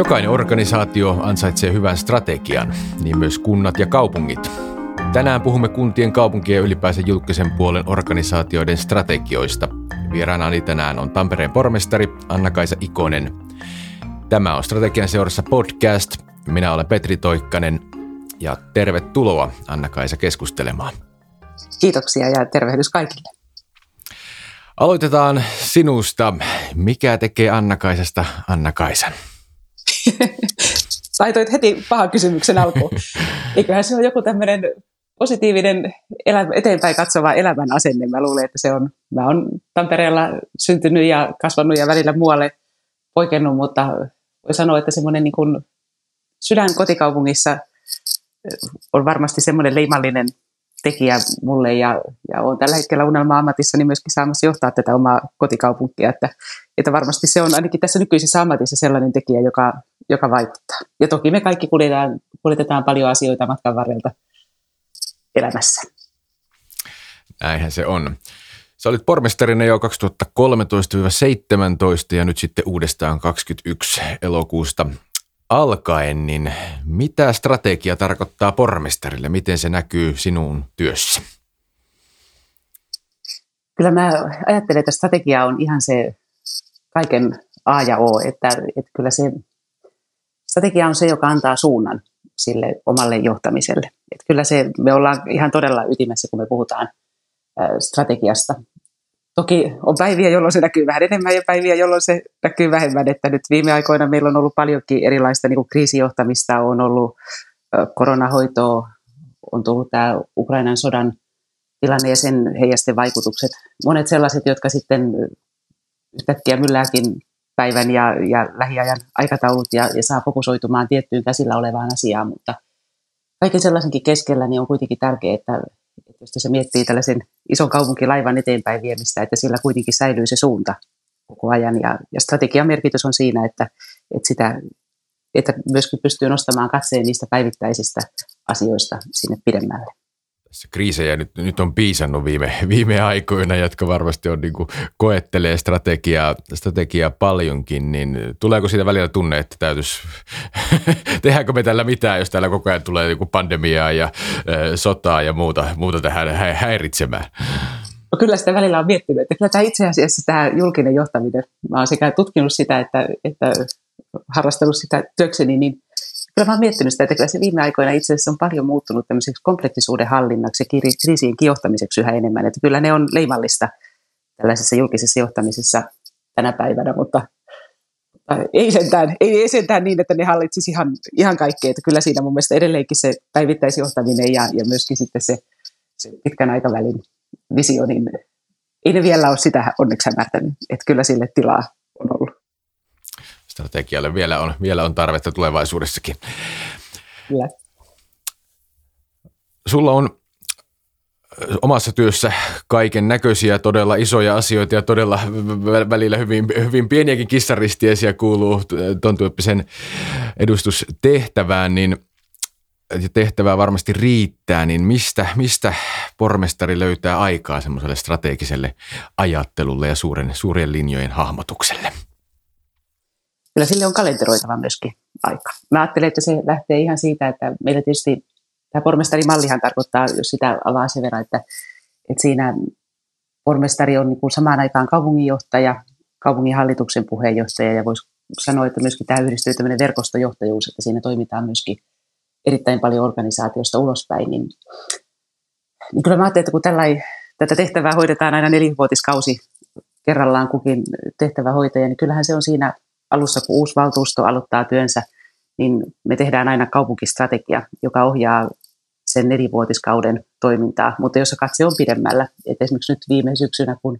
Jokainen organisaatio ansaitsee hyvän strategian, niin myös kunnat ja kaupungit. Tänään puhumme kuntien, kaupunkien ja ylipäänsä julkisen puolen organisaatioiden strategioista. Vieraanani tänään on Tampereen pormestari Anna-Kaisa Ikonen. Tämä on Strategian seurassa podcast. Minä olen Petri Toikkanen ja tervetuloa Anna-Kaisa keskustelemaan. Kiitoksia ja tervehdys kaikille. Aloitetaan sinusta. Mikä tekee Anna-Kaisasta Anna-Kaisan? Laitoit heti pahan kysymyksen alkuun. Eiköhän se ole joku tämmöinen positiivinen elämä, eteenpäin katsova elämän asenne. Mä luulen, että se on, mä oon Tampereella syntynyt ja kasvanut ja välillä muualle poikennut, mutta voi sanoa, että semmoinen niin kuin sydän kotikaupungissa on varmasti semmoinen leimallinen tekijä mulle ja, ja olen tällä hetkellä unelma-ammatissani myöskin saamassa johtaa tätä omaa kotikaupunkia, että, että varmasti se on ainakin tässä nykyisessä ammatissa sellainen tekijä, joka, joka vaikuttaa. Ja toki me kaikki kuljetetaan, kuljetetaan paljon asioita matkan varrelta elämässä. Näinhän se on. Sä olit pormestarina jo 2013-17 ja nyt sitten uudestaan 21 elokuusta alkaen, niin mitä strategia tarkoittaa pormestarille? Miten se näkyy sinun työssä? Kyllä mä ajattelen, että strategia on ihan se kaiken A ja O, että, että kyllä se strategia on se, joka antaa suunnan sille omalle johtamiselle. Että kyllä se, me ollaan ihan todella ytimessä, kun me puhutaan strategiasta. Toki on päiviä, jolloin se näkyy vähän enemmän ja päiviä, jolloin se näkyy vähemmän. Että nyt viime aikoina meillä on ollut paljonkin erilaista niin kuin kriisijohtamista, on ollut koronahoitoa, on tullut tämä Ukrainan sodan tilanne ja sen heijasten vaikutukset. Monet sellaiset, jotka sitten yhtäkkiä myllääkin päivän ja, ja lähiajan aikataulut ja, ja saa fokusoitumaan tiettyyn käsillä olevaan asiaan, mutta kaiken sellaisenkin keskellä niin on kuitenkin tärkeää, että, että jos se miettii tällaisen ison kaupunkilaivan eteenpäin viemistä, että sillä kuitenkin säilyy se suunta koko ajan. Ja, ja strategian merkitys on siinä, että, että, sitä, että myöskin pystyy nostamaan katseen niistä päivittäisistä asioista sinne pidemmälle tässä kriisejä nyt, nyt on piisannut viime, viime aikoina, jotka varmasti on niin kuin, koettelee strategiaa, strategiaa paljonkin, niin tuleeko siitä välillä tunne, että täytyisi, tehdäänkö me tällä mitään, jos täällä koko ajan tulee niin pandemiaa ja e, sotaa ja muuta, muuta tähän häiritsemään? No kyllä sitä välillä on miettinyt, että kyllä tämä itse asiassa tämä julkinen johtaminen, mä olen sekä tutkinut sitä että, että harrastanut sitä työkseni, niin kyllä mä oon miettinyt sitä, että kyllä se viime aikoina itse asiassa on paljon muuttunut tämmöiseksi komplettisuuden hallinnaksi ja kriisien kijohtamiseksi yhä enemmän. Että kyllä ne on leimallista tällaisessa julkisessa johtamisessa tänä päivänä, mutta ei sentään, ei sentään niin, että ne hallitsisi ihan, ihan kaikkea. Että kyllä siinä mun mielestä edelleenkin se päivittäisjohtaminen ja, ja myöskin sitten se, se pitkän aikavälin visio, niin ei ne vielä ole sitä onneksi hämärtänyt. Että kyllä sille tilaa strategialle vielä on, vielä on tarvetta tulevaisuudessakin. Kyllä. Sulla on omassa työssä kaiken näköisiä todella isoja asioita ja todella välillä hyvin, hyvin pieniäkin kissaristiesiä kuuluu tuon tyyppisen edustustehtävään, niin ja tehtävää varmasti riittää, niin mistä, mistä pormestari löytää aikaa semmoiselle strategiselle ajattelulle ja suuren, suurien linjojen hahmotukselle? Kyllä sille on kalenteroitava myöskin aika. Mä ajattelen, että se lähtee ihan siitä, että meillä tietysti tämä pormestarimallihan tarkoittaa, jos sitä avaa sen verran, että, että siinä pormestari on niin kuin samaan aikaan kaupunginjohtaja, kaupunginhallituksen puheenjohtaja ja voisi sanoa, että myöskin tämä yhdistyy tämmöinen verkostojohtajuus, että siinä toimitaan myöskin erittäin paljon organisaatiosta ulospäin, niin, niin kyllä mä ajattelen, että kun tällai, tätä tehtävää hoidetaan aina nelivuotiskausi kerrallaan kukin tehtävähoitaja, niin kyllähän se on siinä alussa, kun uusi valtuusto aloittaa työnsä, niin me tehdään aina kaupunkistrategia, joka ohjaa sen nelivuotiskauden toimintaa. Mutta jos se katse on pidemmällä, että esimerkiksi nyt viime syksynä, kun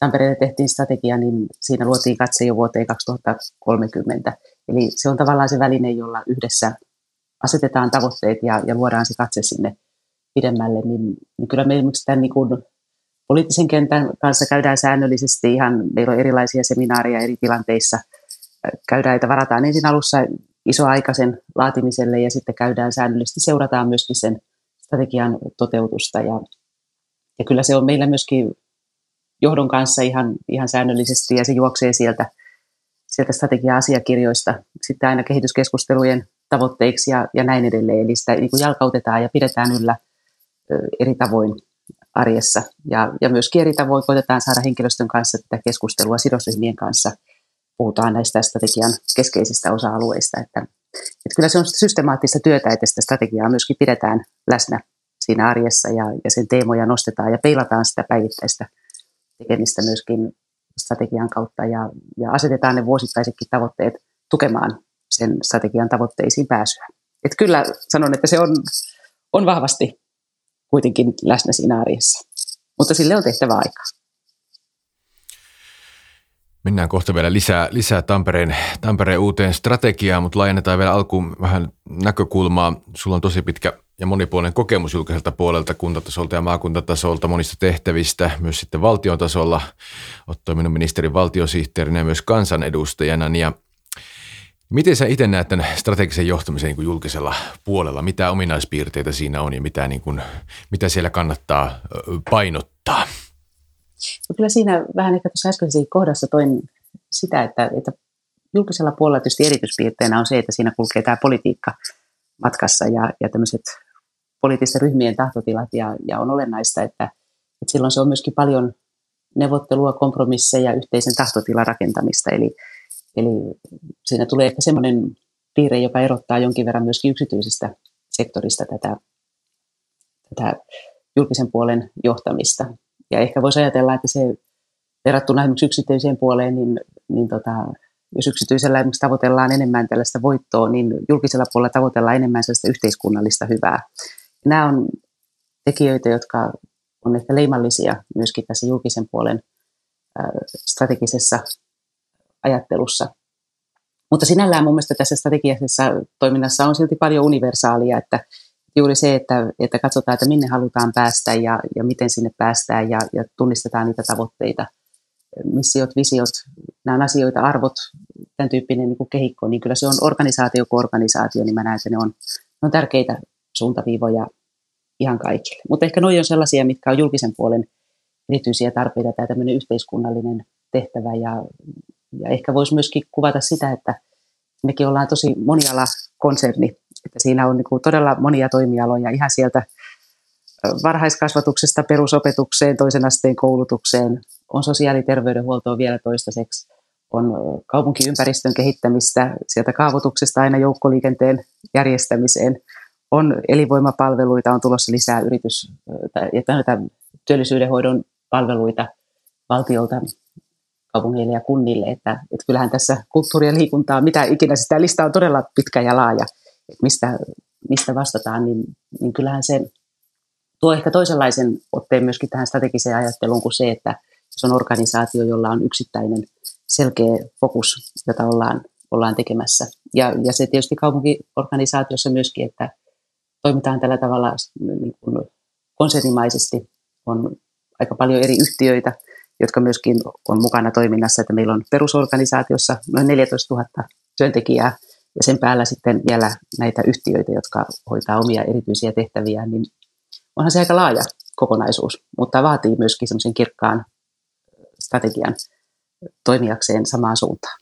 Tampereelle tehtiin strategia, niin siinä luotiin katse jo vuoteen 2030. Eli se on tavallaan se väline, jolla yhdessä asetetaan tavoitteet ja, ja luodaan se katse sinne pidemmälle, niin, niin kyllä me esimerkiksi tämän niin kuin poliittisen kentän kanssa käydään säännöllisesti ihan, meillä on erilaisia seminaareja eri tilanteissa – käydään, että varataan ensin alussa iso aikaisen laatimiselle ja sitten käydään säännöllisesti, seurataan myöskin sen strategian toteutusta ja, ja kyllä se on meillä myöskin johdon kanssa ihan, ihan säännöllisesti ja se juoksee sieltä, sieltä strategia-asiakirjoista sitten aina kehityskeskustelujen tavoitteiksi ja, ja näin edelleen. Eli sitä niin kuin jalkautetaan ja pidetään yllä eri tavoin arjessa. Ja, ja myöskin eri tavoin koitetaan saada henkilöstön kanssa tätä keskustelua sidosryhmien kanssa. Puhutaan näistä strategian keskeisistä osa-alueista. Että, että kyllä se on systemaattista työtä, että sitä strategiaa myöskin pidetään läsnä siinä arjessa ja, ja sen teemoja nostetaan ja peilataan sitä päivittäistä tekemistä myöskin strategian kautta ja, ja asetetaan ne vuosittaisetkin tavoitteet tukemaan sen strategian tavoitteisiin pääsyä. Et kyllä sanon, että se on, on vahvasti kuitenkin läsnä siinä arjessa, mutta sille on tehtävä aikaa. Mennään kohta vielä lisää, lisää Tampereen, Tampereen uuteen strategiaan, mutta laajennetaan vielä alkuun vähän näkökulmaa. Sulla on tosi pitkä ja monipuolinen kokemus julkiselta puolelta, kuntatasolta ja maakuntatasolta, monista tehtävistä, myös sitten valtion tasolla. Olet toiminut ministerin valtiosihteerinä ja myös kansanedustajana. Ja miten sä itse näet tämän strategisen johtamisen niin kuin julkisella puolella? Mitä ominaispiirteitä siinä on ja mitä, niin kuin, mitä siellä kannattaa painottaa? No kyllä siinä vähän ehkä tuossa äskeisessä kohdassa toin sitä, että, että julkisella puolella tietysti erityispiirteinä on se, että siinä kulkee tämä politiikka matkassa ja, ja tämmöiset poliittisten ryhmien tahtotilat ja, ja on olennaista, että, että silloin se on myöskin paljon neuvottelua, kompromisseja, yhteisen tahtotilan rakentamista. Eli, eli siinä tulee ehkä semmoinen piirre, joka erottaa jonkin verran myöskin yksityisestä sektorista tätä, tätä julkisen puolen johtamista. Ja ehkä voisi ajatella, että se verrattuna esimerkiksi yksityiseen puoleen, niin, niin tota, jos yksityisellä esimerkiksi tavoitellaan enemmän tällaista voittoa, niin julkisella puolella tavoitellaan enemmän sellaista yhteiskunnallista hyvää. Nämä on tekijöitä, jotka on ehkä leimallisia myöskin tässä julkisen puolen strategisessa ajattelussa. Mutta sinällään mun mielestä tässä strategisessa toiminnassa on silti paljon universaalia, että juuri se, että, että katsotaan, että minne halutaan päästä ja, ja miten sinne päästään ja, ja tunnistetaan niitä tavoitteita, missiot, visiot, nämä on asioita, arvot, tämän tyyppinen niin kuin kehikko, niin kyllä se on organisaatio kuin organisaatio, niin mä näen, että ne on, ne on tärkeitä suuntaviivoja ihan kaikille. Mutta ehkä noin on sellaisia, mitkä on julkisen puolen erityisiä tarpeita, tämä tämmöinen yhteiskunnallinen tehtävä ja, ja ehkä voisi myöskin kuvata sitä, että mekin ollaan tosi moniala konserni, että siinä on niin kuin todella monia toimialoja ihan sieltä varhaiskasvatuksesta perusopetukseen, toisen asteen koulutukseen, on sosiaali- ja terveydenhuoltoa vielä toistaiseksi, on kaupunkiympäristön kehittämistä sieltä kaavoituksesta aina joukkoliikenteen järjestämiseen, on elinvoimapalveluita, on tulossa lisää yritys- ja työllisyydenhoidon palveluita valtiolta kaupungeille ja kunnille, että, että kyllähän tässä kulttuuri ja liikuntaa, mitä ikinä sitä lista on todella pitkä ja laaja, mistä, mistä vastataan, niin, niin kyllähän se tuo ehkä toisenlaisen otteen myöskin tähän strategiseen ajatteluun kuin se, että se on organisaatio, jolla on yksittäinen selkeä fokus, jota ollaan, ollaan tekemässä. Ja, ja se tietysti kaupunkiorganisaatiossa myöskin, että toimitaan tällä tavalla niin kuin konsernimaisesti. On aika paljon eri yhtiöitä, jotka myöskin on mukana toiminnassa, että meillä on perusorganisaatiossa noin 14 000 työntekijää ja sen päällä sitten vielä näitä yhtiöitä, jotka hoitaa omia erityisiä tehtäviä, niin onhan se aika laaja kokonaisuus, mutta vaatii myöskin semmoisen kirkkaan strategian toimijakseen samaan suuntaan.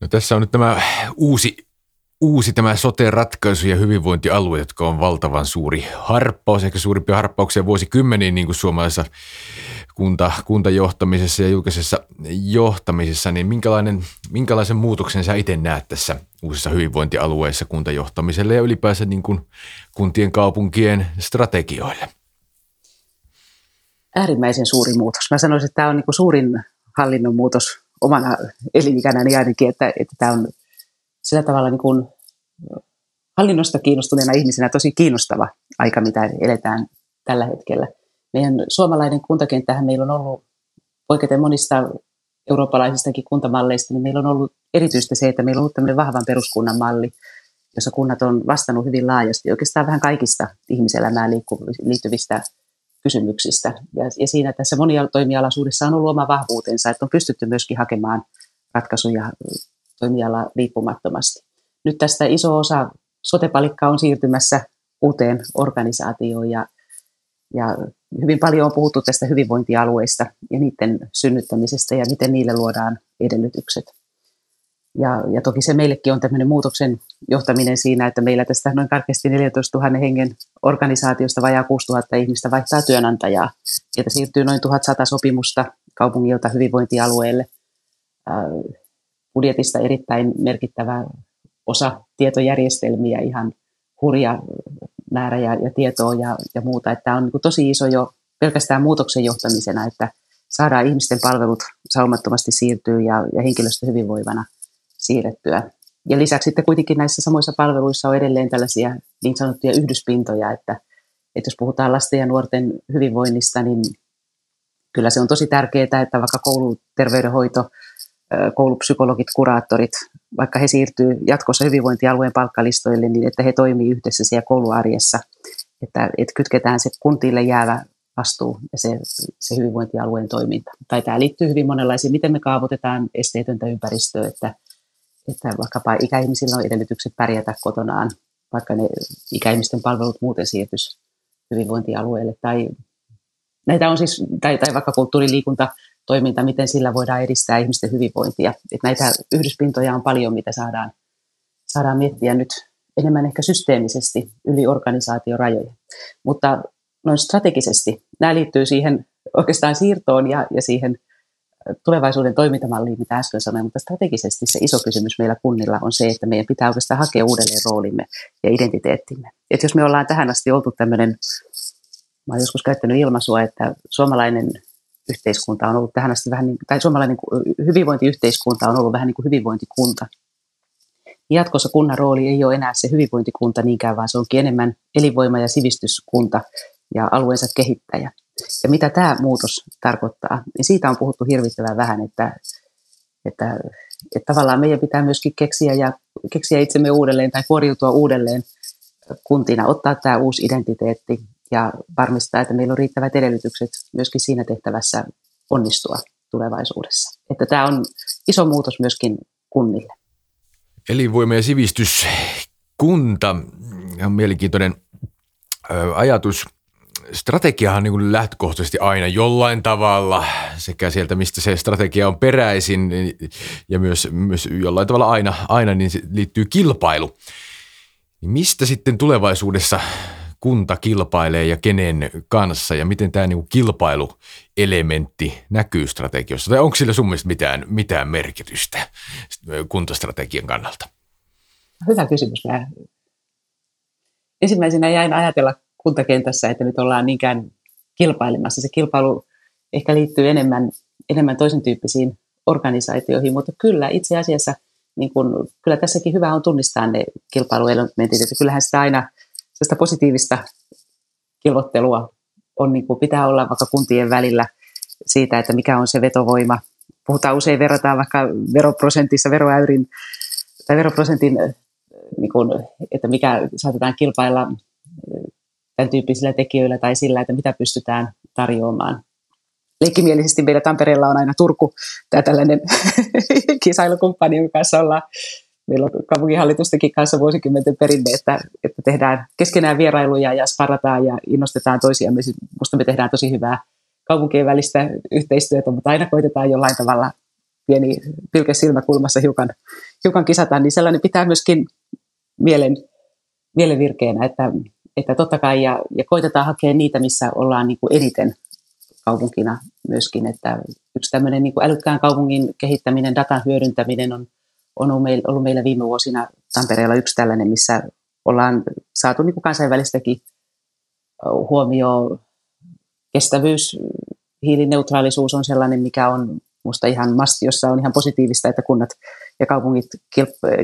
No tässä on nyt tämä uusi, uusi tämä sote-ratkaisu ja hyvinvointialue, jotka on valtavan suuri harppaus, ehkä suurimpia harppauksia vuosikymmeniin niin kuin suomalaisessa kunta, kuntajohtamisessa ja julkisessa johtamisessa, niin minkälainen, minkälaisen muutoksen sä itse näet tässä uusissa hyvinvointialueissa kuntajohtamiselle ja ylipäänsä niin kuin kuntien kaupunkien strategioille? Äärimmäisen suuri muutos. Mä sanoisin, että tämä on niin kuin suurin hallinnon muutos omana elinikänäni ainakin, että, että tämä on sillä tavalla niin kuin hallinnosta kiinnostuneena ihmisenä tosi kiinnostava aika, mitä eletään tällä hetkellä – meidän suomalainen kuntakenttähän meillä on ollut, poiketen monista eurooppalaisistakin kuntamalleista, niin meillä on ollut erityistä se, että meillä on ollut tämmöinen vahvan peruskunnan malli, jossa kunnat on vastannut hyvin laajasti oikeastaan vähän kaikista ihmiselämään liittyvistä kysymyksistä. Ja, ja siinä tässä monitoimialaisuudessa on ollut oma vahvuutensa, että on pystytty myöskin hakemaan ratkaisuja toimiala riippumattomasti. Nyt tästä iso osa sotepalikkaa on siirtymässä uuteen organisaatioon ja ja hyvin paljon on puhuttu tästä hyvinvointialueista ja niiden synnyttämisestä ja miten niille luodaan edellytykset. Ja, ja toki se meillekin on tämmöinen muutoksen johtaminen siinä, että meillä tästä noin karkeasti 14 000 hengen organisaatiosta vajaa 6 000 ihmistä vaihtaa työnantajaa. Sieltä siirtyy noin 1100 sopimusta kaupungilta hyvinvointialueelle. Budjetista erittäin merkittävä osa tietojärjestelmiä, ihan hurja määrä ja, ja tietoa ja, ja muuta. Tämä on niin tosi iso jo pelkästään muutoksen johtamisena, että saadaan ihmisten palvelut saumattomasti siirtyä ja, ja henkilöstö hyvinvoivana siirrettyä. Ja lisäksi sitten kuitenkin näissä samoissa palveluissa on edelleen tällaisia niin sanottuja yhdyspintoja, että, että jos puhutaan lasten ja nuorten hyvinvoinnista, niin kyllä se on tosi tärkeää, että vaikka kouluterveydenhoito, koulupsykologit, kuraattorit, vaikka he siirtyy jatkossa hyvinvointialueen palkkalistoille, niin että he toimii yhdessä siellä kouluarjessa, että, että kytketään se kuntille jäävä vastuu ja se, se hyvinvointialueen toiminta. Tai tämä liittyy hyvin monenlaisiin, miten me kaavoitetaan esteetöntä ympäristöä, että, että vaikkapa ikäihmisillä on edellytykset pärjätä kotonaan, vaikka ne ikäihmisten palvelut muuten siirtyisi hyvinvointialueelle. Tai, näitä on siis, tai, tai vaikka kulttuuriliikunta, toiminta, miten sillä voidaan edistää ihmisten hyvinvointia. Että näitä yhdyspintoja on paljon, mitä saadaan, saadaan miettiä nyt enemmän ehkä systeemisesti yli organisaatiorajojen. Mutta noin strategisesti nämä liittyy siihen oikeastaan siirtoon ja, ja siihen tulevaisuuden toimintamalliin, mitä äsken sanoin, mutta strategisesti se iso kysymys meillä kunnilla on se, että meidän pitää oikeastaan hakea uudelleen roolimme ja identiteettimme. Et jos me ollaan tähän asti oltu tämmöinen, mä olen joskus käyttänyt ilmaisua, että suomalainen yhteiskunta on ollut tähän asti vähän niin, tai suomalainen hyvinvointiyhteiskunta on ollut vähän niin kuin hyvinvointikunta. Jatkossa kunnan rooli ei ole enää se hyvinvointikunta niinkään, vaan se onkin enemmän elinvoima- ja sivistyskunta ja alueensa kehittäjä. Ja mitä tämä muutos tarkoittaa, niin siitä on puhuttu hirvittävän vähän, että, että, että tavallaan meidän pitää myöskin keksiä, ja, keksiä itsemme uudelleen tai kuoriutua uudelleen kuntina, ottaa tämä uusi identiteetti ja varmistaa, että meillä on riittävät edellytykset myöskin siinä tehtävässä onnistua tulevaisuudessa. Että tämä on iso muutos myöskin kunnille. Elinvoima ja sivistyskunta on mielenkiintoinen ajatus. Strategiahan on niin lähtökohtaisesti aina jollain tavalla sekä sieltä, mistä se strategia on peräisin ja myös, myös jollain tavalla aina, aina niin liittyy kilpailu. Mistä sitten tulevaisuudessa kunta kilpailee ja kenen kanssa ja miten tämä niinku kilpailuelementti näkyy strategiossa? Tai onko sillä sun mielestä mitään, mitään merkitystä kuntastrategian kannalta? Hyvä kysymys. Mä ensimmäisenä jäin ajatella kuntakentässä, että nyt ollaan niinkään kilpailemassa. Se kilpailu ehkä liittyy enemmän, enemmän toisen tyyppisiin organisaatioihin, mutta kyllä itse asiassa niin kun, kyllä tässäkin hyvä on tunnistaa ne kilpailuelementit, että kyllähän sitä aina – sitä positiivista kilvottelua on, niin kuin pitää olla vaikka kuntien välillä siitä, että mikä on se vetovoima. Puhutaan usein, verrataan vaikka veroprosentissa, veroäyrin tai veroprosentin, niin kuin, että mikä saatetaan kilpailla tämän tyyppisillä tekijöillä tai sillä, että mitä pystytään tarjoamaan. Leikkimielisesti meillä Tampereella on aina Turku, tämä tällainen kisailukumppani, jonka kanssa ollaan meillä on kaupunginhallitustenkin kanssa vuosikymmenten perinne, että, että tehdään keskenään vierailuja ja sparrataan ja innostetaan toisiamme. Minusta me tehdään tosi hyvää kaupunkien välistä yhteistyötä, mutta aina koitetaan jollain tavalla pieni pilke silmäkulmassa hiukan, hiukan kisata, niin sellainen pitää myöskin mielen, mielen virkeänä, että, että totta kai ja, ja koitetaan hakea niitä, missä ollaan niin kuin eniten kaupunkina myöskin, että yksi tämmöinen niin kuin älykkään kaupungin kehittäminen, datan hyödyntäminen on on ollut meillä viime vuosina Tampereella yksi tällainen, missä ollaan saatu niin kuin kansainvälistäkin huomioon. Kestävyys, hiilineutraalisuus on sellainen, mikä on minusta ihan masti, jossa on ihan positiivista, että kunnat ja kaupungit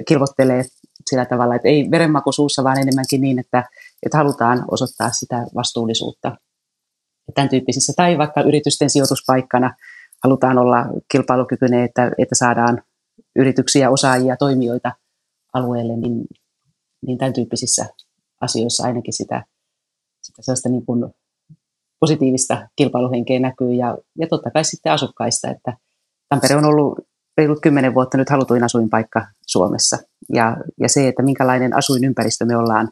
kilvottelee sillä tavalla, että ei verenmaku suussa, vaan enemmänkin niin, että, että halutaan osoittaa sitä vastuullisuutta. Tämän tyyppisissä, tai vaikka yritysten sijoituspaikkana halutaan olla kilpailukykyinen, että, että saadaan yrityksiä, osaajia, toimijoita alueelle, niin, niin tämän tyyppisissä asioissa ainakin sitä, sitä sellaista niin kuin positiivista kilpailuhenkeä näkyy ja, ja totta kai sitten asukkaista, että Tampere on ollut reilut kymmenen vuotta nyt halutuin asuinpaikka Suomessa ja, ja se, että minkälainen asuinympäristö me ollaan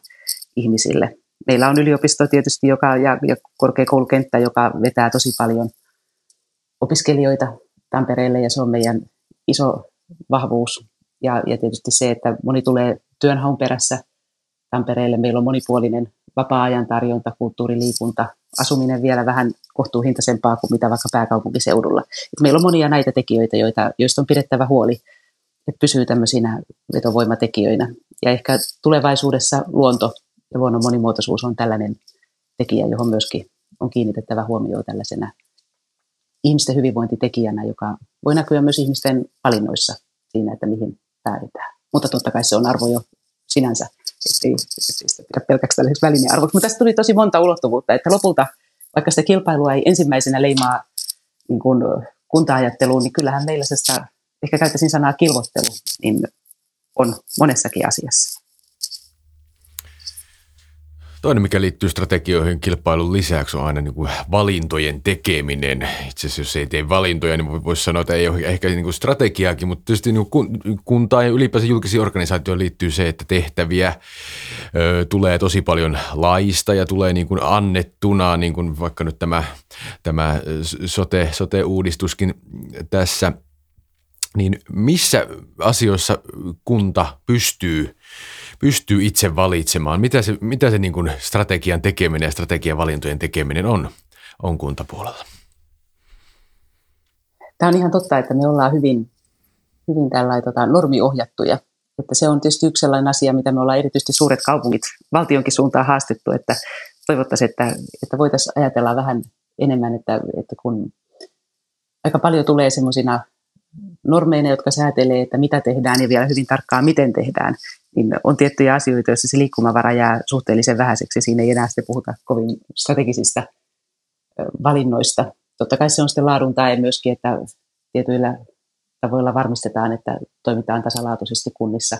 ihmisille. Meillä on yliopisto tietysti joka, ja, ja korkeakoulukenttä, joka vetää tosi paljon opiskelijoita Tampereelle ja se on meidän iso vahvuus. Ja, ja tietysti se, että moni tulee työnhaun perässä Tampereelle. Meillä on monipuolinen vapaa-ajan tarjonta, kulttuuriliikunta, asuminen vielä vähän kohtuuhintaisempaa kuin mitä vaikka pääkaupunkiseudulla. Et meillä on monia näitä tekijöitä, joita, joista on pidettävä huoli, että pysyy tämmöisinä vetovoimatekijöinä. Ja ehkä tulevaisuudessa luonto ja luonnon monimuotoisuus on tällainen tekijä, johon myöskin on kiinnitettävä huomioon tällaisena ihmisten hyvinvointitekijänä, joka voi näkyä myös ihmisten valinnoissa siinä, että mihin päädytään. Mutta totta kai se on arvo jo sinänsä, ettei, sitä pidä pelkästään tällaiseksi välinearvoksi. Mutta tässä tuli tosi monta ulottuvuutta, että lopulta, vaikka sitä kilpailua ei ensimmäisenä leimaa niin kuin kunta-ajatteluun, niin kyllähän meillä sitä, ehkä käytäisin sanaa kilvottelu, niin on monessakin asiassa. Toinen, mikä liittyy strategioihin kilpailun lisäksi, on aina niin kuin valintojen tekeminen. Itse asiassa jos ei tee valintoja, niin voisi sanoa, että ei ole ehkä niin kuin strategiaakin, mutta tietysti niin kuin kuntaan ja ylipäänsä julkisiin organisaatioon liittyy se, että tehtäviä ö, tulee tosi paljon laista ja tulee niin kuin annettuna, niin kuin vaikka nyt tämä, tämä sote, sote-uudistuskin tässä – niin missä asioissa kunta pystyy pystyy itse valitsemaan? Mitä se, mitä se niin kuin strategian tekeminen ja strategian valintojen tekeminen on, on kuntapuolella? Tämä on ihan totta, että me ollaan hyvin, hyvin tällainen tota, normiohjattuja. Että se on tietysti yksi sellainen asia, mitä me ollaan erityisesti suuret kaupungit valtionkin suuntaan haastettu, että toivottaisiin, että, että voitaisiin ajatella vähän enemmän, että, että kun aika paljon tulee semmoisina normeina, jotka säätelee, että mitä tehdään ja vielä hyvin tarkkaan miten tehdään, niin on tiettyjä asioita, joissa se liikkumavara jää suhteellisen vähäiseksi. Siinä ei enää sitten puhuta kovin strategisista valinnoista. Totta kai se on sitten laadun tae myöskin, että tietyillä tavoilla varmistetaan, että toimitaan tasalaatuisesti kunnissa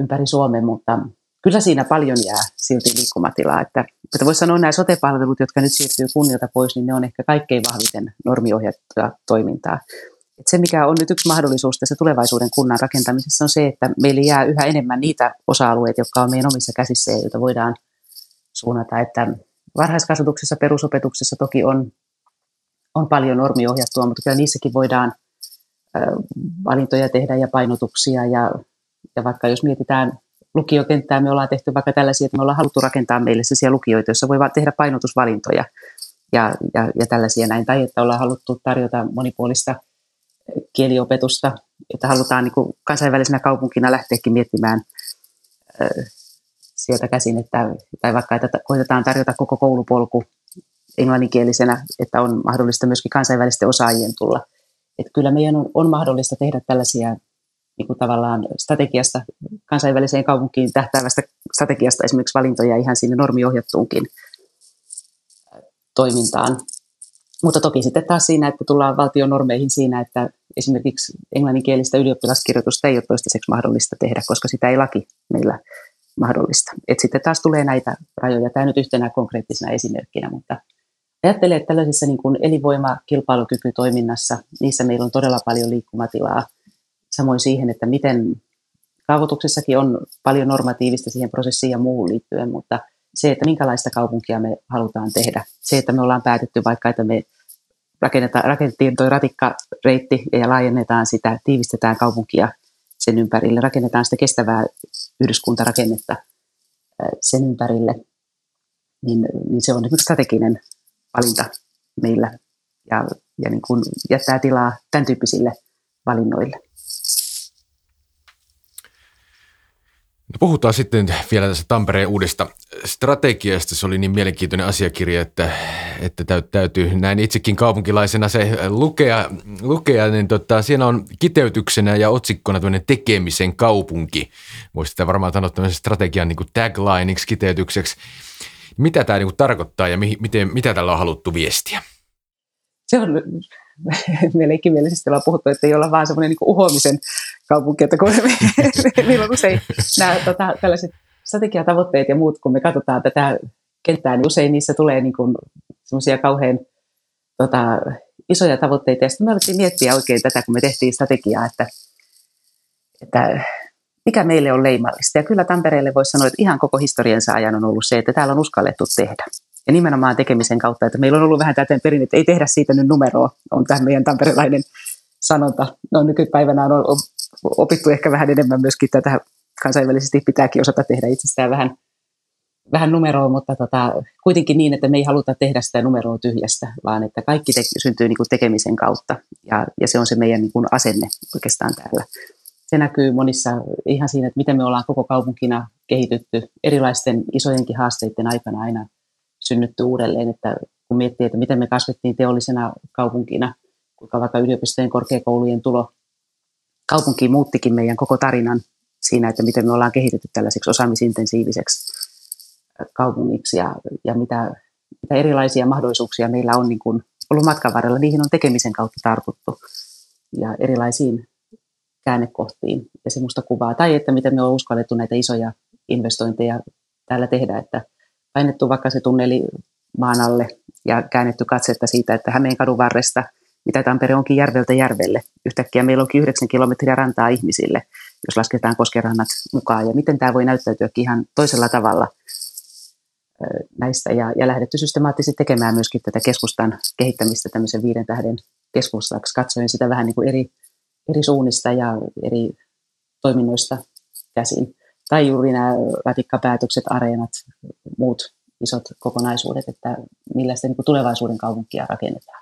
ympäri Suomen, mutta kyllä siinä paljon jää silti liikkumatilaa. Että, että voisi sanoa nämä sote-palvelut, jotka nyt siirtyy kunnilta pois, niin ne on ehkä kaikkein vahviten normiohjattua toimintaa. Et se, mikä on nyt yksi mahdollisuus tässä tulevaisuuden kunnan rakentamisessa, on se, että meille jää yhä enemmän niitä osa-alueita, jotka on meidän omissa käsissä ja joita voidaan suunnata. Että varhaiskasvatuksessa, perusopetuksessa toki on, on paljon normiohjattua, mutta kyllä niissäkin voidaan valintoja tehdä ja painotuksia. Ja, ja vaikka jos mietitään lukiokenttää, me ollaan tehty vaikka tällaisia, että me ollaan haluttu rakentaa meille sellaisia lukioita, joissa voi tehdä painotusvalintoja ja, ja, ja tällaisia näin. Tai että ollaan haluttu tarjota monipuolista – kieliopetusta, että halutaan niin kansainvälisenä kaupunkina lähteäkin miettimään sieltä käsin, että, tai vaikka että koitetaan tarjota koko koulupolku englanninkielisenä, että on mahdollista myöskin kansainvälisten osaajien tulla. Että kyllä meidän on, on mahdollista tehdä tällaisia niin kuin tavallaan strategiasta, kansainväliseen kaupunkiin tähtäävästä strategiasta esimerkiksi valintoja ihan sinne normiohjattuunkin toimintaan. Mutta toki sitten taas siinä, että tullaan valtion normeihin siinä, että esimerkiksi englanninkielistä ylioppilaskirjoitusta ei ole toistaiseksi mahdollista tehdä, koska sitä ei laki meillä mahdollista. Et sitten taas tulee näitä rajoja. Tämä nyt yhtenä konkreettisena esimerkkinä, mutta ajattelen, että tällaisessa niin kuin elinvoima, kilpailukykytoiminnassa, niissä meillä on todella paljon liikkumatilaa. Samoin siihen, että miten kaavoituksessakin on paljon normatiivista siihen prosessiin ja muuhun liittyen, mutta se, että minkälaista kaupunkia me halutaan tehdä. Se, että me ollaan päätetty vaikka, että me rakennettiin tuo ratikkareitti ja laajennetaan sitä, tiivistetään kaupunkia sen ympärille, rakennetaan sitä kestävää yhdyskuntarakennetta sen ympärille, niin, niin se on nyt strateginen valinta meillä ja, ja niin kuin jättää tilaa tämän tyyppisille valinnoille. No puhutaan sitten vielä tässä Tampereen uudesta strategiasta. Se oli niin mielenkiintoinen asiakirja, että, että täytyy näin itsekin kaupunkilaisena se lukea. lukea niin tota, siinä on kiteytyksenä ja otsikkona tekemisen kaupunki. Voisi sitä varmaan sanoa tämmöisen strategian niin taglineiksi, kiteytykseksi. Mitä tämä niin tarkoittaa ja mi, miten, mitä tällä on haluttu viestiä? Se on me leikkimielisesti ollaan puhuttu, että ei olla vaan semmoinen niin uhoamisen kaupunki, että kun me, meillä on usein nämä tota, tällaiset strategiatavoitteet ja muut, kun me katsotaan tätä kenttää, niin usein niissä tulee niin semmoisia kauhean tota, isoja tavoitteita. Ja sitten me alettiin miettiä oikein tätä, kun me tehtiin strategiaa, että, että mikä meille on leimallista. Ja kyllä Tampereelle voisi sanoa, että ihan koko historiansa ajan on ollut se, että täällä on uskallettu tehdä. Ja nimenomaan tekemisen kautta, että meillä on ollut vähän tätä perinne, että ei tehdä siitä nyt numeroa, on tämä meidän tamperelainen sanonta. No nykypäivänä on, on opittu ehkä vähän enemmän myöskin tätä kansainvälisesti pitääkin osata tehdä itsestään vähän, vähän numeroa, mutta tota, kuitenkin niin, että me ei haluta tehdä sitä numeroa tyhjästä, vaan että kaikki te- syntyy niin kuin tekemisen kautta ja, ja se on se meidän niin kuin asenne oikeastaan täällä. Se näkyy monissa ihan siinä, että miten me ollaan koko kaupunkina kehitytty erilaisten isojenkin haasteiden aikana aina synnytty uudelleen, että kun miettii, että miten me kasvettiin teollisena kaupunkina, kuinka vaikka yliopistojen korkeakoulujen tulo kaupunkiin muuttikin meidän koko tarinan siinä, että miten me ollaan kehitetty tällaiseksi osaamisintensiiviseksi kaupungiksi ja, ja mitä, mitä erilaisia mahdollisuuksia meillä on niin kuin ollut matkan varrella. Niihin on tekemisen kautta tartuttu ja erilaisiin käännekohtiin ja musta kuvaa. Tai että miten me on uskallettu näitä isoja investointeja täällä tehdä, että painettu vaikka se tunneli maan alle ja käännetty katsetta siitä, että Hämeen kadun varresta, mitä Tampere onkin järveltä järvelle. Yhtäkkiä meillä onkin 9 kilometriä rantaa ihmisille, jos lasketaan koskerannat mukaan. Ja miten tämä voi näyttäytyäkin ihan toisella tavalla näistä. Ja, ja lähdetty systemaattisesti tekemään myöskin tätä keskustan kehittämistä tämmöisen viiden tähden keskustaksi. Katsoin sitä vähän niin kuin eri, eri suunnista ja eri toiminnoista käsin. Tai juuri nämä ratikkapäätökset, areenat, muut isot kokonaisuudet, että millä sitä niin tulevaisuuden kaupunkia rakennetaan.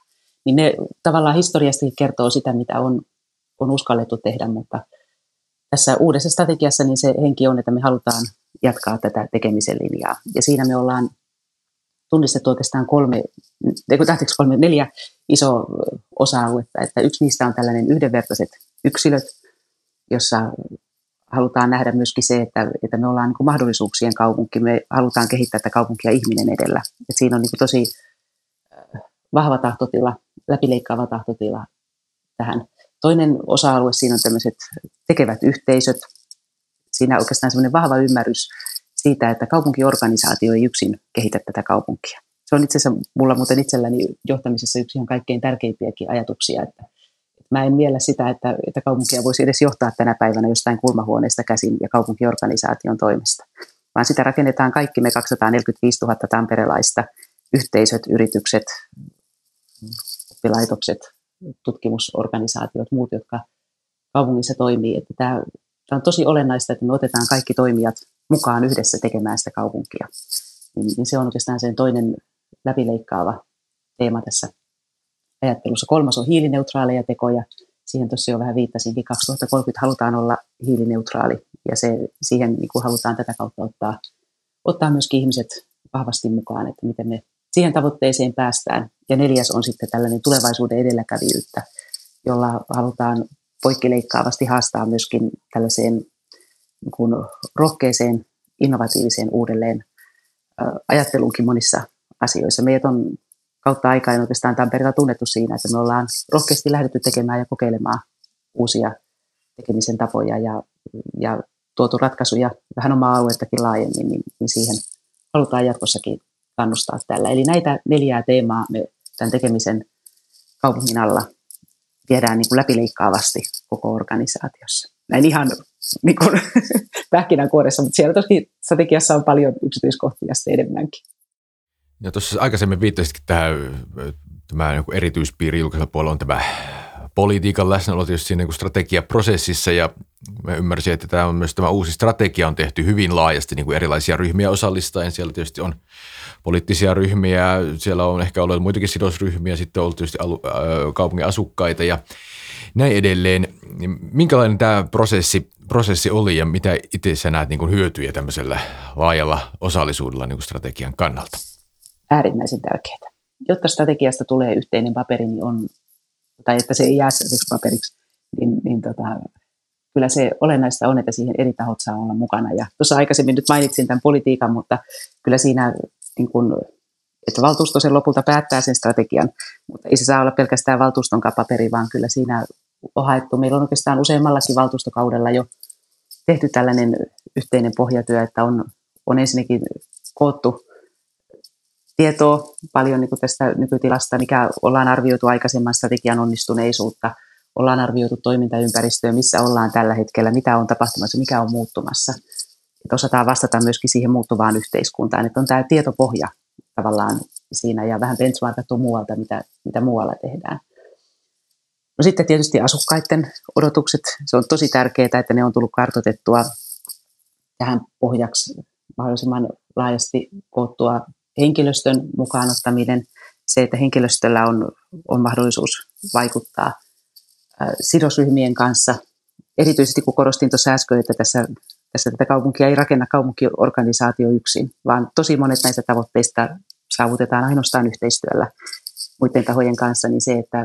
Niin ne tavallaan historiasta kertoo sitä, mitä on, on uskallettu tehdä, mutta tässä uudessa strategiassa niin se henki on, että me halutaan jatkaa tätä tekemisen linjaa. Ja siinä me ollaan tunnistettu oikeastaan kolme, tähtäksi kolme, neljä iso osa-aluetta, että yksi niistä on tällainen yhdenvertaiset yksilöt, jossa halutaan nähdä myöskin se, että, että me ollaan niin mahdollisuuksien kaupunki. Me halutaan kehittää tätä kaupunkia ihminen edellä. Et siinä on niin tosi äh, vahva tahtotila, läpileikkaava tahtotila tähän. Toinen osa-alue siinä on tämmöiset tekevät yhteisöt. Siinä on oikeastaan semmoinen vahva ymmärrys siitä, että kaupunkiorganisaatio ei yksin kehitä tätä kaupunkia. Se on itse asiassa mulla muuten itselläni johtamisessa yksi ihan kaikkein tärkeimpiäkin ajatuksia, että mä en miellä sitä, että, että kaupunkia voisi edes johtaa tänä päivänä jostain kulmahuoneesta käsin ja kaupunkiorganisaation toimesta, vaan sitä rakennetaan kaikki me 245 000 tamperelaista, yhteisöt, yritykset, oppilaitokset, tutkimusorganisaatiot, muut, jotka kaupungissa toimii. Että tämä, tämä on tosi olennaista, että me otetaan kaikki toimijat mukaan yhdessä tekemään sitä kaupunkia. Niin, niin se on oikeastaan sen toinen läpileikkaava teema tässä ajattelussa. Kolmas on hiilineutraaleja tekoja. Siihen tuossa jo vähän viittasinkin. 2030 halutaan olla hiilineutraali ja se, siihen niin kuin halutaan tätä kautta ottaa, ottaa myöskin ihmiset vahvasti mukaan, että miten me siihen tavoitteeseen päästään. Ja neljäs on sitten tällainen tulevaisuuden edelläkävijyyttä, jolla halutaan poikkileikkaavasti haastaa myöskin tällaiseen niin kuin rohkeeseen, innovatiiviseen uudelleen ajatteluunkin monissa asioissa. Meidät on kautta aikaa oikeastaan Tampereella tunnettu siinä, että me ollaan rohkeasti lähdetty tekemään ja kokeilemaan uusia tekemisen tapoja ja, ja tuotu ratkaisuja vähän omaa aluettakin laajemmin, niin, niin siihen halutaan jatkossakin kannustaa tällä. Eli näitä neljää teemaa me tämän tekemisen kaupungin alla viedään niin kuin läpileikkaavasti koko organisaatiossa. Näin ihan niin kuin pähkinänkuoressa, mutta siellä tosi strategiassa on paljon yksityiskohtia sitten enemmänkin. Ja tuossa aikaisemmin viittasitkin tähän, tämä niin erityispiiri julkisella puolella on tämä politiikan läsnäolo tietysti siinä niin strategiaprosessissa ja mä ymmärsin, että tämä on myös tämä uusi strategia on tehty hyvin laajasti niin kuin erilaisia ryhmiä osallistaen. Siellä tietysti on poliittisia ryhmiä, siellä on ehkä ollut muitakin sidosryhmiä, sitten on tietysti alu, äh, kaupungin asukkaita ja näin edelleen. Minkälainen tämä prosessi, prosessi oli ja mitä itse sä näet niin kuin hyötyjä tämmöisellä laajalla osallisuudella niin kuin strategian kannalta? äärimmäisen tärkeää. Jotta strategiasta tulee yhteinen paperi, niin on, tai että se ei jää sellaiseksi paperiksi, niin, niin tota, kyllä se olennaista on, että siihen eri tahot saa olla mukana. Ja tuossa aikaisemmin nyt mainitsin tämän politiikan, mutta kyllä siinä, niin kun, että valtuusto sen lopulta päättää sen strategian, mutta ei se saa olla pelkästään valtuuston paperi, vaan kyllä siinä on haettu. Meillä on oikeastaan useammallakin valtuustokaudella jo tehty tällainen yhteinen pohjatyö, että on, on ensinnäkin koottu tietoa paljon niin kuin tästä nykytilasta, mikä ollaan arvioitu aikaisemman strategian onnistuneisuutta, ollaan arvioitu toimintaympäristöä, missä ollaan tällä hetkellä, mitä on tapahtumassa, mikä on muuttumassa. Että osataan vastata myöskin siihen muuttuvaan yhteiskuntaan, että on tämä tietopohja tavallaan siinä ja vähän benchmarkattu muualta, mitä, mitä muualla tehdään. No sitten tietysti asukkaiden odotukset. Se on tosi tärkeää, että ne on tullut kartotettua tähän pohjaksi mahdollisimman laajasti koottua henkilöstön mukaan ottaminen, se, että henkilöstöllä on, on mahdollisuus vaikuttaa sidosryhmien kanssa. Erityisesti kun korostin tuossa äsken, että tässä, tässä tätä kaupunkia ei rakenna kaupunkiorganisaatio yksin, vaan tosi monet näistä tavoitteista saavutetaan ainoastaan yhteistyöllä muiden tahojen kanssa, niin se, että,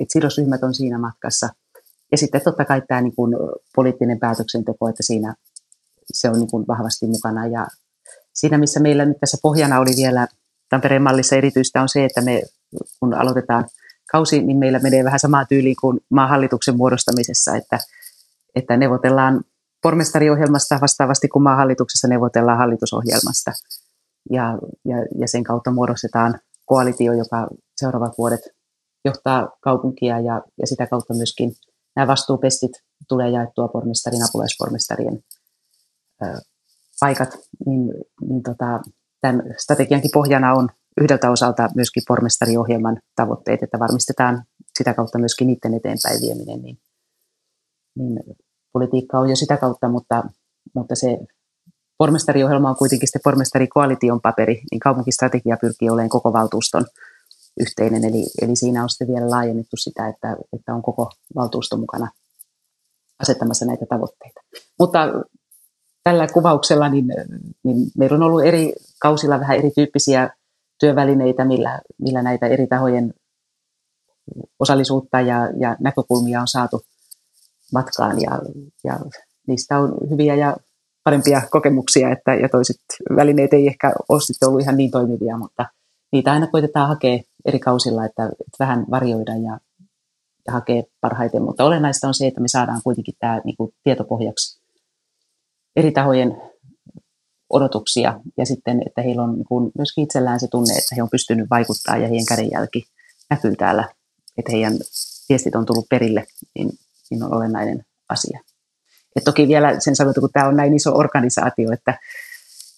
että sidosryhmät on siinä matkassa. Ja sitten totta kai tämä niin kuin poliittinen päätöksenteko, että siinä se on niin kuin vahvasti mukana. Ja siinä, missä meillä nyt tässä pohjana oli vielä Tampereen mallissa erityistä on se, että me kun aloitetaan kausi, niin meillä menee vähän samaa tyyliin kuin maahallituksen muodostamisessa, että, että neuvotellaan pormestariohjelmasta vastaavasti kuin maahallituksessa neuvotellaan hallitusohjelmasta. Ja, ja, ja sen kautta muodostetaan koalitio, joka seuraavat vuodet johtaa kaupunkia ja, ja sitä kautta myöskin nämä vastuupestit tulee jaettua pormestarin, apulaispormestarien ö, paikat, niin, niin tota, tämän strategiankin pohjana on yhdeltä osalta myöskin pormestariohjelman tavoitteet, että varmistetaan sitä kautta myöskin niiden eteenpäin vieminen. Niin, niin politiikka on jo sitä kautta, mutta, mutta se pormestariohjelma on kuitenkin sitten pormestarikoalition paperi, niin kaupunkistrategia pyrkii olemaan koko valtuuston yhteinen, eli, eli siinä on sitten vielä laajennettu sitä, että, että on koko valtuusto mukana asettamassa näitä tavoitteita. Mutta tällä kuvauksella niin, niin meillä on ollut eri kausilla vähän erityyppisiä työvälineitä, millä, millä näitä eri tahojen osallisuutta ja, ja näkökulmia on saatu matkaan ja, ja niistä on hyviä ja parempia kokemuksia, että, ja toiset välineet ei ehkä ole sitten ollut ihan niin toimivia, mutta niitä aina koitetaan hakea eri kausilla, että, että vähän varjoida ja, ja hakea parhaiten, mutta olennaista on se, että me saadaan kuitenkin tämä niin kuin tietopohjaksi eri tahojen odotuksia. Ja sitten, että heillä on niin myöskin itsellään se tunne, että he on pystynyt vaikuttaa ja heidän kädenjälki näkyy täällä, että heidän viestit on tullut perille, niin, niin on olennainen asia. Et toki vielä sen sanotaan, kun tämä on näin iso organisaatio, että,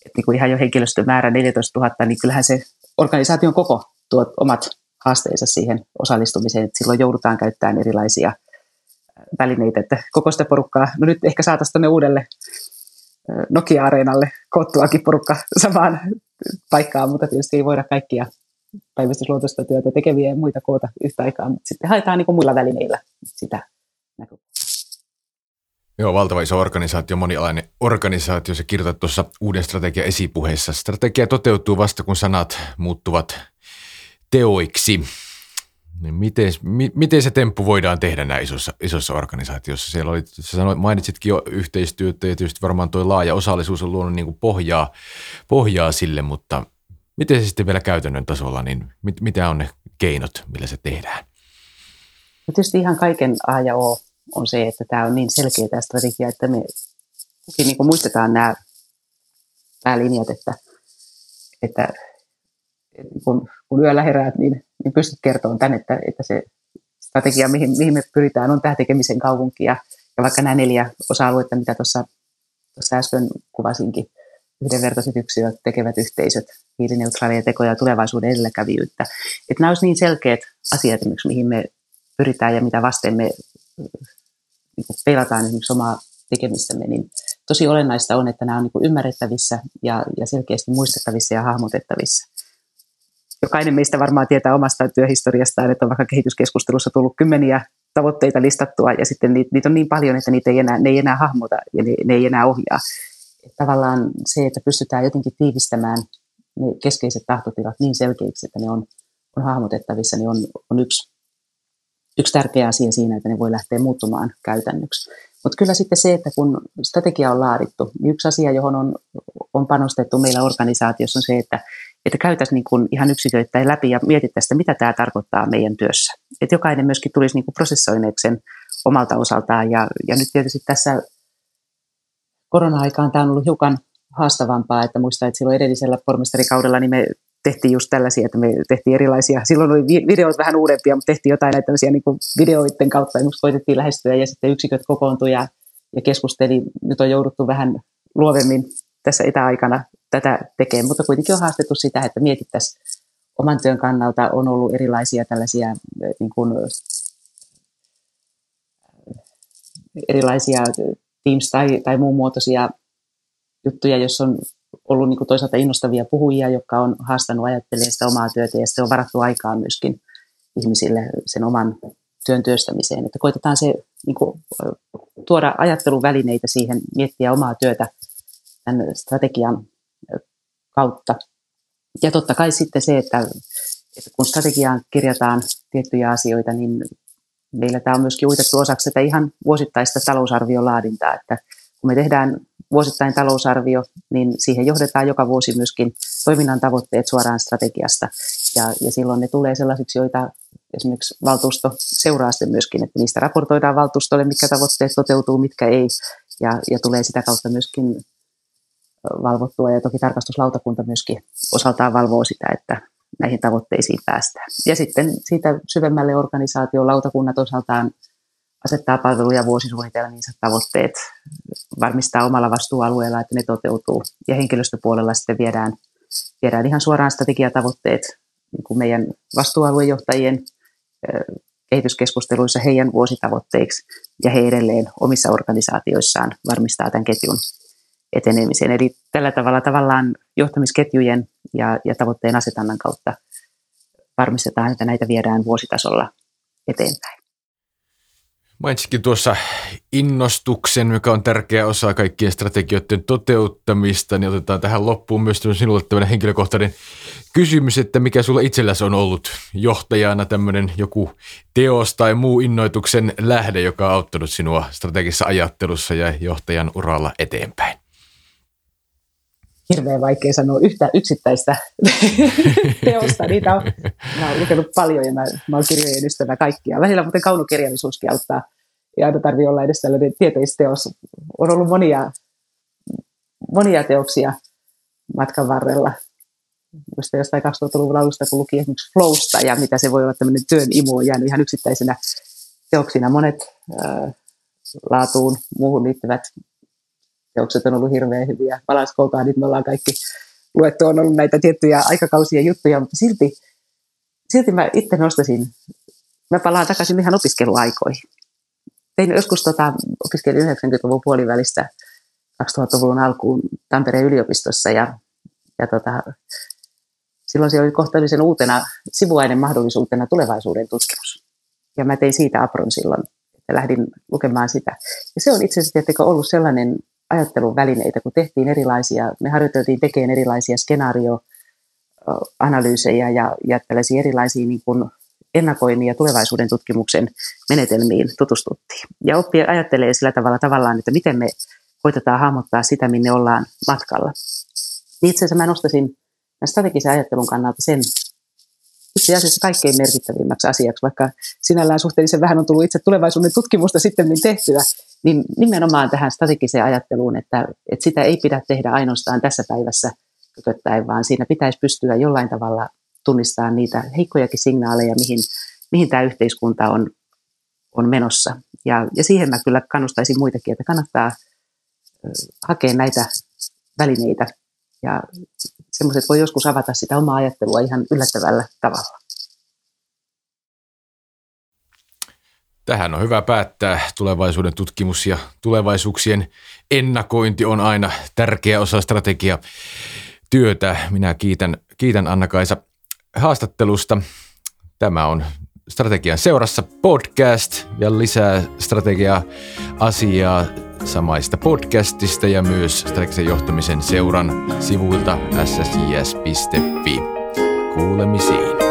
että niin kuin ihan jo henkilöstömäärä 14 000, niin kyllähän se organisaation koko tuo omat haasteensa siihen osallistumiseen, että silloin joudutaan käyttämään erilaisia välineitä, että koko sitä porukkaa, no nyt ehkä saataisiin tuonne uudelle Nokia-areenalle koottuakin porukka samaan paikkaan, mutta tietysti ei voida kaikkia päivystysluotoista työtä tekeviä ja muita koota yhtä aikaa, mutta sitten haetaan niin kuin muilla välineillä sitä näkökulmaa. Joo, valtava iso organisaatio, monialainen organisaatio. Se kirjoitat tuossa uuden strategian esipuheessa. Strategia toteutuu vasta, kun sanat muuttuvat teoiksi. Niin miten, mi, miten se temppu voidaan tehdä näin isossa, isossa organisaatiossa? Siellä oli, sä sanoit, mainitsitkin jo yhteistyötä ja tietysti varmaan tuo laaja osallisuus on luonut niin kuin pohjaa, pohjaa sille, mutta miten se sitten vielä käytännön tasolla, niin mit, mitä on ne keinot, millä se tehdään? No tietysti ihan kaiken A ja O on se, että tämä on niin selkeä tämä strategia, että me niin muistetaan nämä päälinjat, että, että kun, kun yöllä heräät, niin, niin pystyt kertomaan tämän, että, että se strategia, mihin, mihin me pyritään, on tämä tekemisen kaupunki. Ja, ja vaikka nämä neljä osa-aluetta, mitä tuossa, tuossa äsken kuvasinkin, yhdenvertaiset yksilöt, tekevät yhteisöt, hiilineutraalia tekoja ja tulevaisuuden edelläkävijyyttä. Että nämä olisivat niin selkeät asiat, mihin me pyritään ja mitä vasten me peilataan esimerkiksi omaa tekemistämme, niin tosi olennaista on, että nämä on niin ymmärrettävissä ja, ja selkeästi muistettavissa ja hahmotettavissa jokainen meistä varmaan tietää omasta työhistoriastaan, että on vaikka kehityskeskustelussa tullut kymmeniä tavoitteita listattua ja sitten niitä, niitä on niin paljon, että niitä ei enää, ne ei enää hahmota ja ne, ne ei enää ohjaa. Että tavallaan se, että pystytään jotenkin tiivistämään ne keskeiset tahtotilat niin selkeiksi, että ne on, on hahmotettavissa, niin on, on yksi, yksi tärkeä asia siinä, että ne voi lähteä muuttumaan käytännöksi. Mutta kyllä sitten se, että kun strategia on laadittu, niin yksi asia, johon on, on panostettu meillä organisaatiossa on se, että että käytäisiin niin kuin ihan yksiköittäin läpi ja mietittäisiin, mitä tämä tarkoittaa meidän työssä. Että jokainen myöskin tulisi niin kuin prosessoineeksi sen omalta osaltaan. Ja, ja nyt tietysti tässä korona-aikaan tämä on ollut hiukan haastavampaa, että muistan, että silloin edellisellä pormestarikaudella niin me tehtiin just tällaisia, että me tehtiin erilaisia, silloin oli videot vähän uudempia, mutta tehtiin jotain näitä tämmöisiä niin videoiden kautta, ja koitettiin lähestyä ja sitten yksiköt kokoontui ja, ja keskusteli. Nyt on jouduttu vähän luovemmin tässä etäaikana tätä tekee, mutta kuitenkin on haastettu sitä, että mietittäisiin oman työn kannalta on ollut erilaisia tällaisia niin kuin erilaisia Teams- tai, tai muun muotoisia juttuja, jos on ollut niin kuin toisaalta innostavia puhujia, jotka on haastanut ajattelemaan sitä omaa työtä ja sitten on varattu aikaa myöskin ihmisille sen oman työn työstämiseen. Että koitetaan se niin kuin, tuoda ajatteluvälineitä siihen, miettiä omaa työtä tämän strategian kautta. Ja totta kai sitten se, että, että kun strategiaan kirjataan tiettyjä asioita, niin meillä tämä on myöskin uitettu osaksi sitä ihan vuosittaista talousarviolaadintaa, että kun me tehdään vuosittain talousarvio, niin siihen johdetaan joka vuosi myöskin toiminnan tavoitteet suoraan strategiasta. Ja, ja silloin ne tulee sellaisiksi, joita esimerkiksi valtuusto seuraa sitten myöskin, että niistä raportoidaan valtuustolle, mitkä tavoitteet toteutuu, mitkä ei, ja, ja tulee sitä kautta myöskin valvottua, ja toki tarkastuslautakunta myöskin osaltaan valvoo sitä, että näihin tavoitteisiin päästään. Ja sitten siitä syvemmälle organisaation lautakunnat osaltaan asettaa palveluja vuosisuunnitelmiinsa tavoitteet, varmistaa omalla vastuualueella, että ne toteutuu. Ja henkilöstöpuolella sitten viedään, viedään ihan suoraan strategiatavoitteet niin kuin meidän vastuualuejohtajien kehityskeskusteluissa heidän vuositavoitteiksi ja he edelleen omissa organisaatioissaan varmistaa tämän ketjun etenemisen. Eli tällä tavalla tavallaan johtamisketjujen ja, ja tavoitteen asetannan kautta varmistetaan, että näitä viedään vuositasolla eteenpäin. Mainitsikin tuossa innostuksen, mikä on tärkeä osa kaikkien strategioiden toteuttamista, niin otetaan tähän loppuun myös sinulle tämmöinen henkilökohtainen kysymys, että mikä sulla itselläsi on ollut johtajana tämmöinen joku teos tai muu innoituksen lähde, joka on auttanut sinua strategisessa ajattelussa ja johtajan uralla eteenpäin? Hirveän vaikea sanoa yhtä yksittäistä teosta. Niitä on, mä olen lukenut paljon ja mä, mä olen kirjojen ystävä kaikkia. Välillä muuten kaunokirjallisuuskin auttaa. Ei aina tarvitse olla edes tällainen tieteisteos. On ollut monia, monia teoksia matkan varrella muista jostain 2000-luvun alusta, kun luki esimerkiksi Flowsta ja mitä se voi olla tämmöinen työn imu on jäänyt ihan yksittäisenä teoksina. Monet äh, laatuun, muuhun liittyvät teokset on ollut hirveän hyviä. Palaskoltaanit me ollaan kaikki luettu, on ollut näitä tiettyjä aikakausia juttuja, mutta silti, silti mä itse nostasin, mä palaan takaisin ihan opiskeluaikoihin. Tein joskus tota, opiskelin 90-luvun puolivälistä 2000-luvun alkuun Tampereen yliopistossa ja, ja tota, silloin se oli kohtalaisen uutena sivuainen mahdollisuutena tulevaisuuden tutkimus. Ja mä tein siitä apron silloin, että lähdin lukemaan sitä. Ja se on itse asiassa ollut sellainen ajattelun välineitä, kun tehtiin erilaisia, me harjoiteltiin tekemään erilaisia skenaarioanalyysejä ja, ja tällaisia erilaisia niin kuin ennakoinnin ja tulevaisuuden tutkimuksen menetelmiin tutustuttiin. Ja oppia ajattelee sillä tavalla tavallaan, että miten me koitetaan hahmottaa sitä, minne ollaan matkalla. Niin itse asiassa mä nostaisin strategisen ajattelun kannalta sen itse asiassa kaikkein merkittävimmäksi asiaksi, vaikka sinällään suhteellisen vähän on tullut itse tulevaisuuden tutkimusta sitten tehtyä, niin nimenomaan tähän strategiseen ajatteluun, että, että sitä ei pidä tehdä ainoastaan tässä päivässä kököttäen, vaan siinä pitäisi pystyä jollain tavalla tunnistamaan niitä heikkojakin signaaleja, mihin, mihin tämä yhteiskunta on, on menossa. Ja, ja siihen mä kyllä kannustaisin muitakin, että kannattaa hakea näitä välineitä ja semmoiset voi joskus avata sitä omaa ajattelua ihan yllättävällä tavalla. Tähän on hyvä päättää. Tulevaisuuden tutkimus ja tulevaisuuksien ennakointi on aina tärkeä osa strategia työtä. Minä kiitän, kiitän Anna-Kaisa haastattelusta. Tämä on Strategian seurassa podcast ja lisää strategia-asiaa samaista podcastista ja myös strategisen johtamisen seuran sivuilta ssjs.fi. Kuulemisiin.